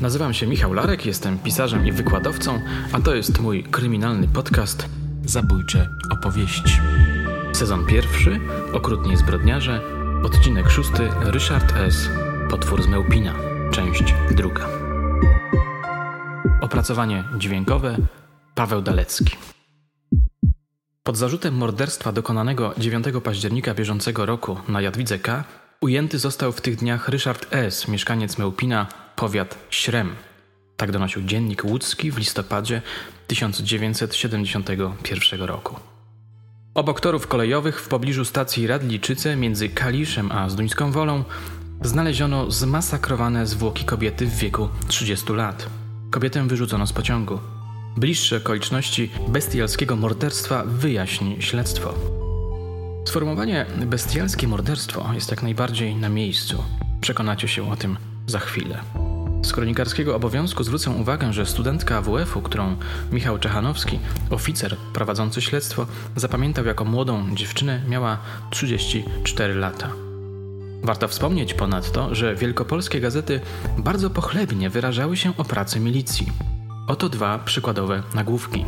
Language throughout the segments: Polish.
Nazywam się Michał Larek, jestem pisarzem i wykładowcą, a to jest mój kryminalny podcast Zabójcze opowieści. Sezon pierwszy, Okrutni zbrodniarze, odcinek szósty, Ryszard S., Potwór z Mełpina, część druga. Opracowanie dźwiękowe Paweł Dalecki. Pod zarzutem morderstwa dokonanego 9 października bieżącego roku na Jadwidze K ujęty został w tych dniach Ryszard S., mieszkaniec Mełpina, powiat Śrem. Tak donosił dziennik łódzki w listopadzie 1971 roku. Obok torów kolejowych w pobliżu stacji Radliczyce między Kaliszem a Zduńską Wolą znaleziono zmasakrowane zwłoki kobiety w wieku 30 lat. Kobietę wyrzucono z pociągu. Bliższe okoliczności bestialskiego morderstwa wyjaśni śledztwo. Sformułowanie bestialskie morderstwo jest jak najbardziej na miejscu. Przekonacie się o tym za chwilę. Z kronikarskiego obowiązku zwrócę uwagę, że studentka AWF-u, którą Michał Czechanowski, oficer prowadzący śledztwo, zapamiętał jako młodą dziewczynę, miała 34 lata. Warto wspomnieć ponadto, że wielkopolskie gazety bardzo pochlebnie wyrażały się o pracy milicji. Oto dwa przykładowe nagłówki.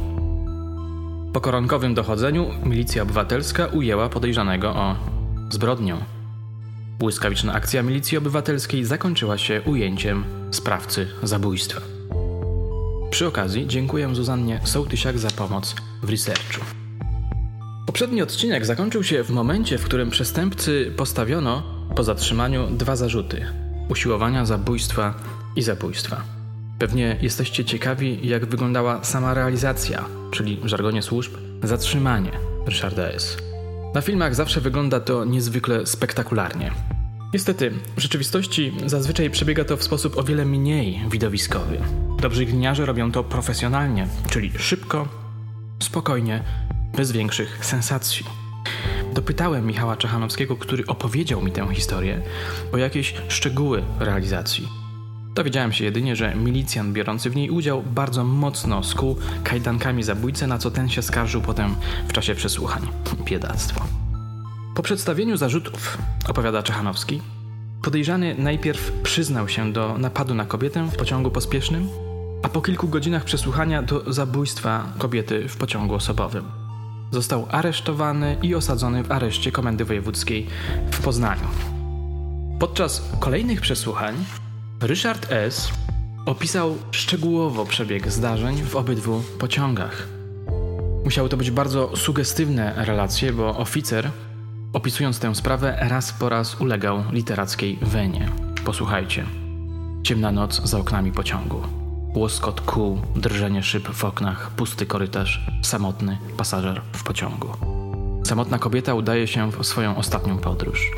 Po koronkowym dochodzeniu milicja obywatelska ujęła podejrzanego o zbrodnię. Błyskawiczna akcja milicji obywatelskiej zakończyła się ujęciem sprawcy zabójstwa. Przy okazji dziękuję Zuzannie Sołtysiak za pomoc w researchu. Poprzedni odcinek zakończył się w momencie, w którym przestępcy postawiono po zatrzymaniu dwa zarzuty: usiłowania zabójstwa i zabójstwa. Pewnie jesteście ciekawi, jak wyglądała sama realizacja, czyli w żargonie służb zatrzymanie Ryszarda S. Na filmach zawsze wygląda to niezwykle spektakularnie. Niestety, w rzeczywistości zazwyczaj przebiega to w sposób o wiele mniej widowiskowy. Dobrzy gliniarze robią to profesjonalnie, czyli szybko, spokojnie, bez większych sensacji. Dopytałem Michała Czechanowskiego, który opowiedział mi tę historię, o jakieś szczegóły realizacji. Dowiedziałem się jedynie, że milicjant biorący w niej udział bardzo mocno skuł kajdankami zabójcę, na co ten się skarżył potem w czasie przesłuchań. Biedactwo. Po przedstawieniu zarzutów, opowiada Czechanowski, podejrzany najpierw przyznał się do napadu na kobietę w pociągu pospiesznym, a po kilku godzinach przesłuchania do zabójstwa kobiety w pociągu osobowym. Został aresztowany i osadzony w areszcie Komendy Wojewódzkiej w Poznaniu. Podczas kolejnych przesłuchań Ryszard S. opisał szczegółowo przebieg zdarzeń w obydwu pociągach. Musiały to być bardzo sugestywne relacje, bo oficer, opisując tę sprawę, raz po raz ulegał literackiej wenie. Posłuchajcie. Ciemna noc za oknami pociągu. Łoskot kół, drżenie szyb w oknach, pusty korytarz, samotny pasażer w pociągu. Samotna kobieta udaje się w swoją ostatnią podróż.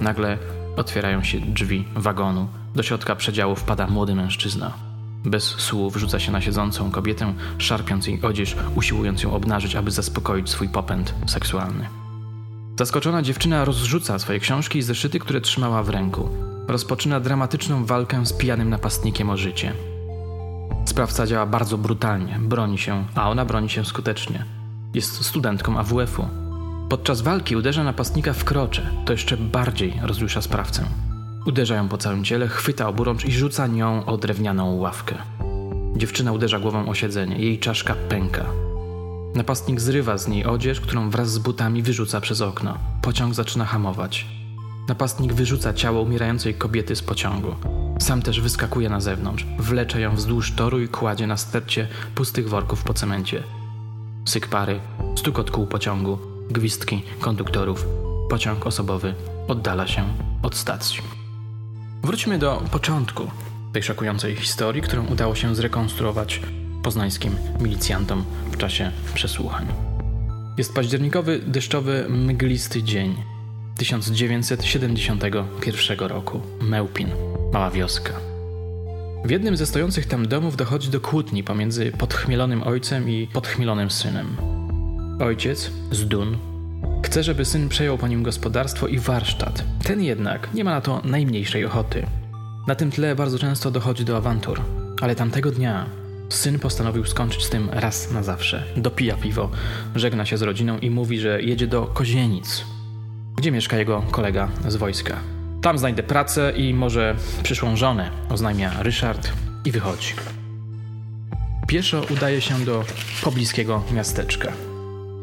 Nagle otwierają się drzwi wagonu, do środka przedziału wpada młody mężczyzna. Bez słów rzuca się na siedzącą kobietę, szarpiąc jej odzież, usiłując ją obnażyć, aby zaspokoić swój popęd seksualny. Zaskoczona dziewczyna rozrzuca swoje książki i zeszyty, które trzymała w ręku. Rozpoczyna dramatyczną walkę z pijanym napastnikiem o życie. Sprawca działa bardzo brutalnie, broni się, a ona broni się skutecznie. Jest studentką AWF-u. Podczas walki uderza napastnika w krocze, to jeszcze bardziej rozjusza sprawcę. Uderza ją po całym ciele, chwyta oburącz i rzuca nią o drewnianą ławkę. Dziewczyna uderza głową o siedzenie, jej czaszka pęka. Napastnik zrywa z niej odzież, którą wraz z butami wyrzuca przez okno. Pociąg zaczyna hamować. Napastnik wyrzuca ciało umierającej kobiety z pociągu. Sam też wyskakuje na zewnątrz, wlecze ją wzdłuż toru i kładzie na stercie pustych worków po cemencie. Syk pary, stukot kół pociągu, gwizdki konduktorów. Pociąg osobowy oddala się od stacji. Wróćmy do początku tej szokującej historii, którą udało się zrekonstruować poznańskim milicjantom w czasie przesłuchań. Jest październikowy, deszczowy, mglisty dzień 1971 roku. Mełpin, mała wioska. W jednym ze stojących tam domów dochodzi do kłótni pomiędzy podchmielonym ojcem i podchmielonym synem. Ojciec, z chce, żeby syn przejął po nim gospodarstwo i warsztat. Ten jednak nie ma na to najmniejszej ochoty. Na tym tle bardzo często dochodzi do awantur, ale tamtego dnia syn postanowił skończyć z tym raz na zawsze. Dopija piwo, żegna się z rodziną i mówi, że jedzie do Kozienic, gdzie mieszka jego kolega z wojska. Tam znajdę pracę i może przyszłą żonę, oznajmia Ryszard i wychodzi. Pieszo udaje się do pobliskiego miasteczka.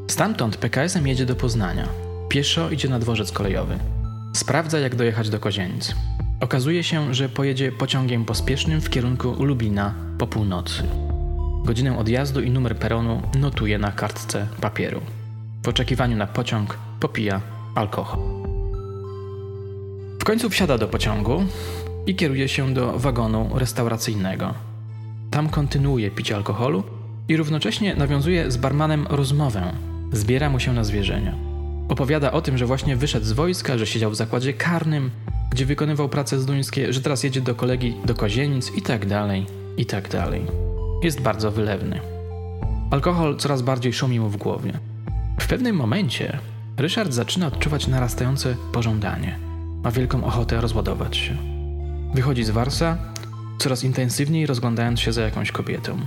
Stamtąd PKS-em jedzie do Poznania. Pieszo idzie na dworzec kolejowy. Sprawdza, jak dojechać do Kozienic. Okazuje się, że pojedzie pociągiem pospiesznym w kierunku Lubina po północy. Godzinę odjazdu i numer peronu notuje na kartce papieru. W oczekiwaniu na pociąg popija alkohol. W końcu wsiada do pociągu i kieruje się do wagonu restauracyjnego. Tam kontynuuje picie alkoholu i równocześnie nawiązuje z barmanem rozmowę. Zbiera mu się na zwierzenia. Opowiada o tym, że właśnie wyszedł z wojska, że siedział w zakładzie karnym, gdzie wykonywał prace zduńskie, że teraz jedzie do kolegi do Kozienic i tak dalej, i tak dalej. Jest bardzo wylewny. Alkohol coraz bardziej szumi mu w głowie. W pewnym momencie Ryszard zaczyna odczuwać narastające pożądanie. Ma wielką ochotę rozładować się. Wychodzi z Warsa, coraz intensywniej rozglądając się za jakąś kobietą.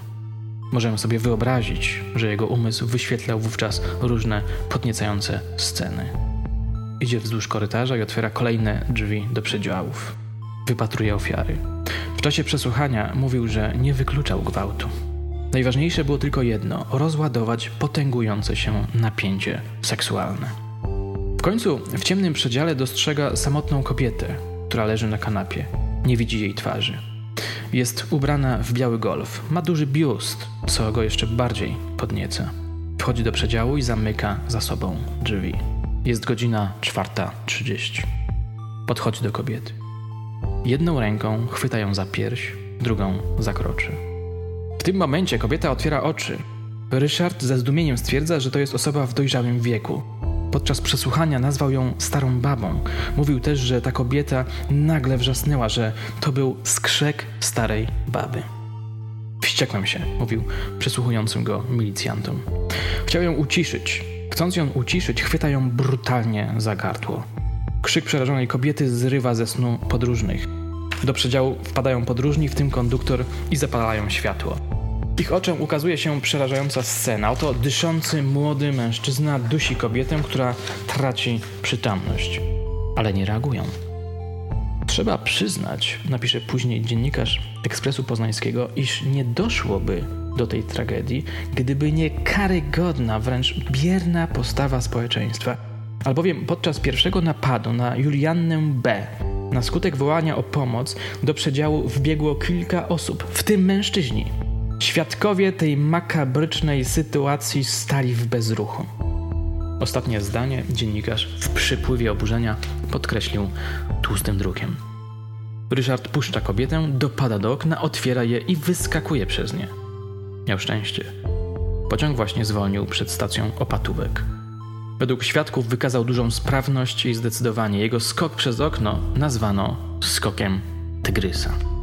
Możemy sobie wyobrazić, że jego umysł wyświetlał wówczas różne podniecające sceny. Idzie wzdłuż korytarza i otwiera kolejne drzwi do przedziałów. Wypatruje ofiary. W czasie przesłuchania mówił, że nie wykluczał gwałtu. Najważniejsze było tylko jedno rozładować potęgujące się napięcie seksualne. W końcu w ciemnym przedziale dostrzega samotną kobietę, która leży na kanapie. Nie widzi jej twarzy. Jest ubrana w biały golf, ma duży biust, co go jeszcze bardziej podnieca. Wchodzi do przedziału i zamyka za sobą drzwi. Jest godzina 4.30. Podchodzi do kobiety. Jedną ręką chwyta ją za pierś, drugą za kroczy. W tym momencie kobieta otwiera oczy. Ryszard ze zdumieniem stwierdza, że to jest osoba w dojrzałym wieku. Podczas przesłuchania nazwał ją starą babą. Mówił też, że ta kobieta nagle wrzasnęła, że to był skrzek starej baby. Wściekłem się, mówił przesłuchującym go milicjantom. Chciał ją uciszyć. Chcąc ją uciszyć, chwyta ją brutalnie za gardło. Krzyk przerażonej kobiety zrywa ze snu podróżnych. Do przedziału wpadają podróżni, w tym konduktor, i zapalają światło. Ich oczom ukazuje się przerażająca scena. Oto dyszący młody mężczyzna dusi kobietę, która traci przytomność. Ale nie reagują. Trzeba przyznać, napisze później dziennikarz Ekspresu Poznańskiego, iż nie doszłoby do tej tragedii, gdyby nie karygodna, wręcz bierna postawa społeczeństwa. Albowiem podczas pierwszego napadu na Juliannę B. na skutek wołania o pomoc do przedziału wbiegło kilka osób, w tym mężczyźni. Świadkowie tej makabrycznej sytuacji stali w bezruchu. Ostatnie zdanie dziennikarz w przypływie oburzenia podkreślił tłustym drukiem. Ryszard puszcza kobietę, dopada do okna, otwiera je i wyskakuje przez nie. Miał szczęście. Pociąg właśnie zwolnił przed stacją Opatówek. Według świadków wykazał dużą sprawność i zdecydowanie jego skok przez okno nazwano skokiem tygrysa.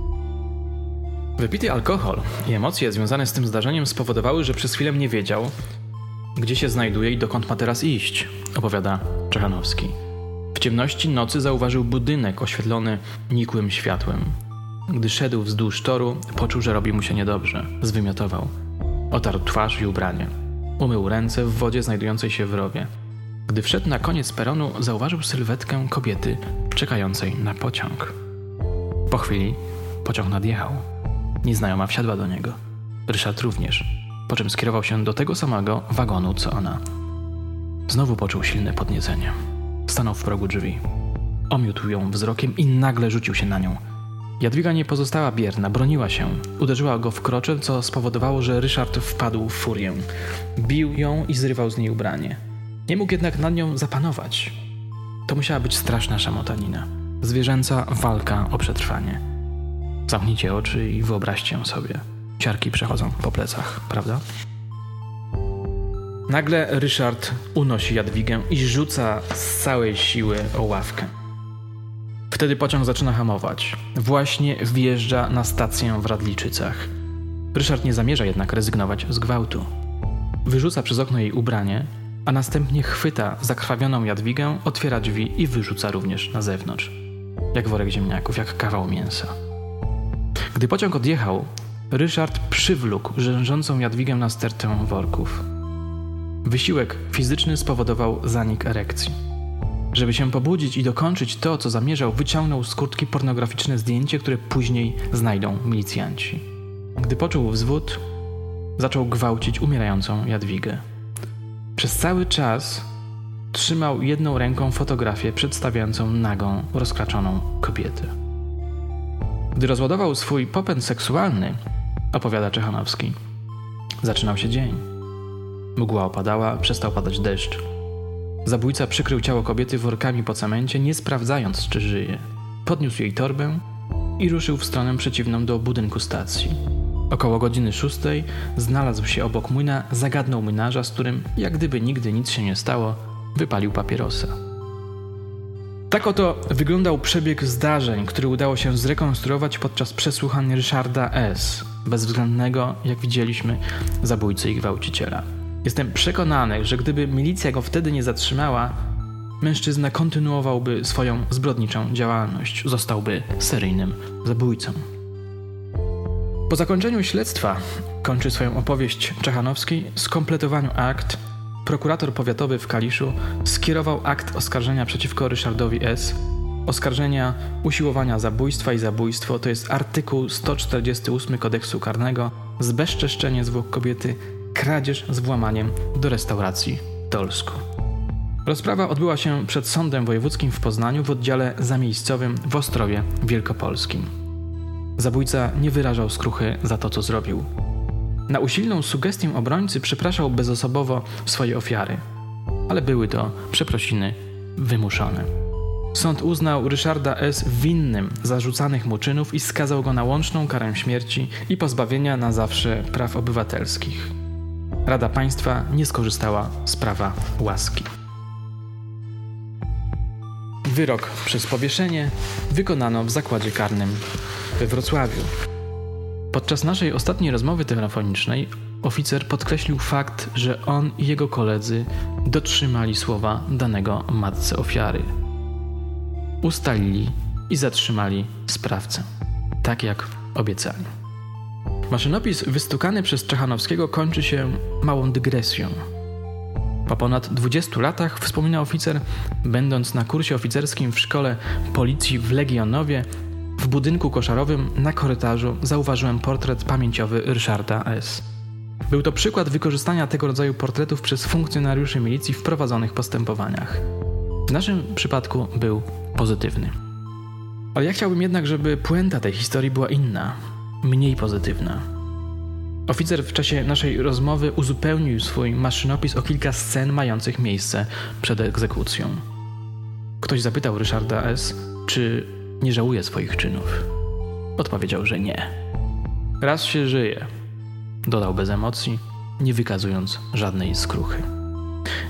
Wypity alkohol i emocje związane z tym zdarzeniem spowodowały, że przez chwilę nie wiedział, gdzie się znajduje i dokąd ma teraz iść, opowiada Czechanowski. W ciemności nocy zauważył budynek oświetlony nikłym światłem. Gdy szedł wzdłuż toru, poczuł, że robi mu się niedobrze. Zwymiotował. Otarł twarz i ubranie. Umył ręce w wodzie znajdującej się w rowie. Gdy wszedł na koniec peronu, zauważył sylwetkę kobiety czekającej na pociąg. Po chwili pociąg nadjechał. Nieznajoma wsiadła do niego. Ryszard również, po czym skierował się do tego samego wagonu co ona. Znowu poczuł silne podniecenie. Stanął w progu drzwi. Omiótł ją wzrokiem i nagle rzucił się na nią. Jadwiga nie pozostała bierna, broniła się. Uderzyła go w krocze, co spowodowało, że Ryszard wpadł w furię. Bił ją i zrywał z niej ubranie. Nie mógł jednak nad nią zapanować. To musiała być straszna szamotanina. Zwierzęca walka o przetrwanie. Zamknijcie oczy i wyobraźcie sobie. Ciarki przechodzą po plecach, prawda? Nagle Ryszard unosi Jadwigę i rzuca z całej siły o ławkę. Wtedy pociąg zaczyna hamować. Właśnie wjeżdża na stację w Radliczycach. Ryszard nie zamierza jednak rezygnować z gwałtu. Wyrzuca przez okno jej ubranie, a następnie chwyta zakrwawioną Jadwigę, otwiera drzwi i wyrzuca również na zewnątrz. Jak worek ziemniaków, jak kawał mięsa. Gdy pociąg odjechał, Ryszard przywlókł rzężącą Jadwigę na stertę worków. Wysiłek fizyczny spowodował zanik erekcji. Żeby się pobudzić i dokończyć to, co zamierzał, wyciągnął z kurtki pornograficzne zdjęcie, które później znajdą milicjanci. Gdy poczuł wzwód, zaczął gwałcić umierającą Jadwigę. Przez cały czas trzymał jedną ręką fotografię przedstawiającą nagą, rozkraczoną kobietę. Gdy rozładował swój popęd seksualny, opowiada Czechanowski, zaczynał się dzień. Mgła opadała, przestał padać deszcz. Zabójca przykrył ciało kobiety workami po cemencie, nie sprawdzając, czy żyje. Podniósł jej torbę i ruszył w stronę przeciwną do budynku stacji. Około godziny szóstej znalazł się obok młyna, zagadnął młynarza, z którym, jak gdyby nigdy nic się nie stało, wypalił papierosa. Tak oto wyglądał przebieg zdarzeń, który udało się zrekonstruować podczas przesłuchania Ryszarda S., bezwzględnego, jak widzieliśmy, zabójcy i gwałciciela. Jestem przekonany, że gdyby milicja go wtedy nie zatrzymała, mężczyzna kontynuowałby swoją zbrodniczą działalność, zostałby seryjnym zabójcą. Po zakończeniu śledztwa kończy swoją opowieść Czechanowski skompletowaniu akt. Prokurator powiatowy w Kaliszu skierował akt oskarżenia przeciwko Ryszardowi S. Oskarżenia usiłowania zabójstwa i zabójstwo to jest artykuł 148 kodeksu karnego, zbezczeszczenie zwłok kobiety, kradzież z włamaniem do restauracji Tolsku. Rozprawa odbyła się przed Sądem Wojewódzkim w Poznaniu w oddziale zamiejscowym w Ostrowie Wielkopolskim. Zabójca nie wyrażał skruchy za to, co zrobił. Na usilną sugestię obrońcy przepraszał bezosobowo swoje ofiary, ale były to przeprosiny wymuszone. Sąd uznał Ryszarda S. winnym zarzucanych mu czynów i skazał go na łączną karę śmierci i pozbawienia na zawsze praw obywatelskich. Rada Państwa nie skorzystała z prawa łaski. Wyrok przez powieszenie wykonano w zakładzie karnym we Wrocławiu. Podczas naszej ostatniej rozmowy telefonicznej oficer podkreślił fakt, że on i jego koledzy dotrzymali słowa danego matce ofiary. Ustalili i zatrzymali sprawcę, tak jak obiecali. Maszynopis wystukany przez Czechanowskiego kończy się małą dygresją. Po ponad 20 latach, wspomina oficer, będąc na kursie oficerskim w szkole policji w Legionowie, w budynku koszarowym na korytarzu zauważyłem portret pamięciowy Ryszarda S. Był to przykład wykorzystania tego rodzaju portretów przez funkcjonariuszy milicji w prowadzonych postępowaniach. W naszym przypadku był pozytywny. Ale ja chciałbym jednak, żeby puenta tej historii była inna, mniej pozytywna. Oficer w czasie naszej rozmowy uzupełnił swój maszynopis o kilka scen mających miejsce przed egzekucją. Ktoś zapytał Ryszarda S., czy nie żałuje swoich czynów. Odpowiedział, że nie. Raz się żyje, dodał bez emocji, nie wykazując żadnej skruchy.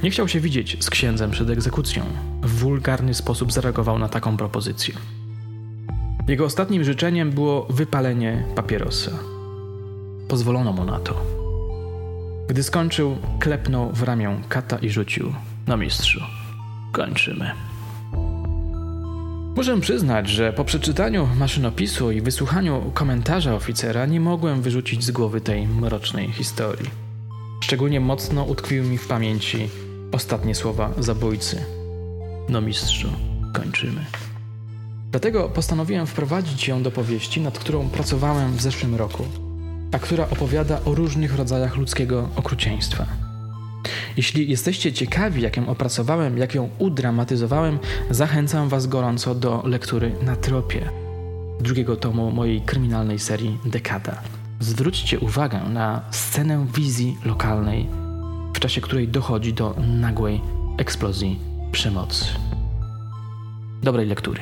Nie chciał się widzieć z księdzem przed egzekucją. W wulgarny sposób zareagował na taką propozycję. Jego ostatnim życzeniem było wypalenie papierosa. Pozwolono mu na to. Gdy skończył, klepnął w ramię kata i rzucił: No mistrzu, kończymy. Muszę przyznać, że po przeczytaniu maszynopisu i wysłuchaniu komentarza oficera nie mogłem wyrzucić z głowy tej mrocznej historii. Szczególnie mocno utkwiły mi w pamięci ostatnie słowa zabójcy. No mistrzu, kończymy. Dlatego postanowiłem wprowadzić ją do powieści, nad którą pracowałem w zeszłym roku, a która opowiada o różnych rodzajach ludzkiego okrucieństwa. Jeśli jesteście ciekawi, jak ją opracowałem, jak ją udramatyzowałem, zachęcam Was gorąco do lektury na tropie drugiego tomu mojej kryminalnej serii Dekada. Zwróćcie uwagę na scenę wizji lokalnej, w czasie której dochodzi do nagłej eksplozji przemocy. Dobrej lektury.